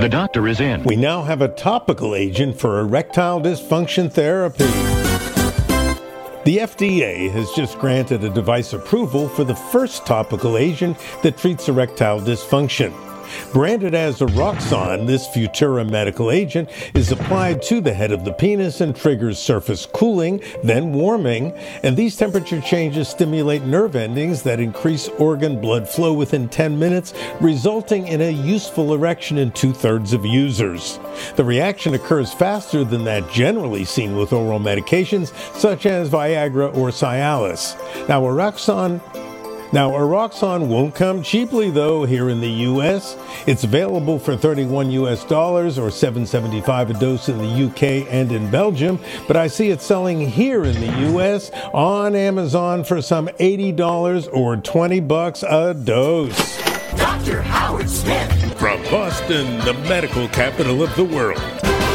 The doctor is in. We now have a topical agent for erectile dysfunction therapy. The FDA has just granted a device approval for the first topical agent that treats erectile dysfunction. Branded as Eroxon, this Futura medical agent is applied to the head of the penis and triggers surface cooling, then warming, and these temperature changes stimulate nerve endings that increase organ blood flow within 10 minutes, resulting in a useful erection in two thirds of users. The reaction occurs faster than that generally seen with oral medications such as Viagra or Cialis. Now, Eroxon now, Eroxon won't come cheaply though here in the US. It's available for 31 US dollars or 7.75 a dose in the UK and in Belgium, but I see it selling here in the US on Amazon for some $80 or 20 bucks a dose. Dr. Howard Smith from Boston, the medical capital of the world.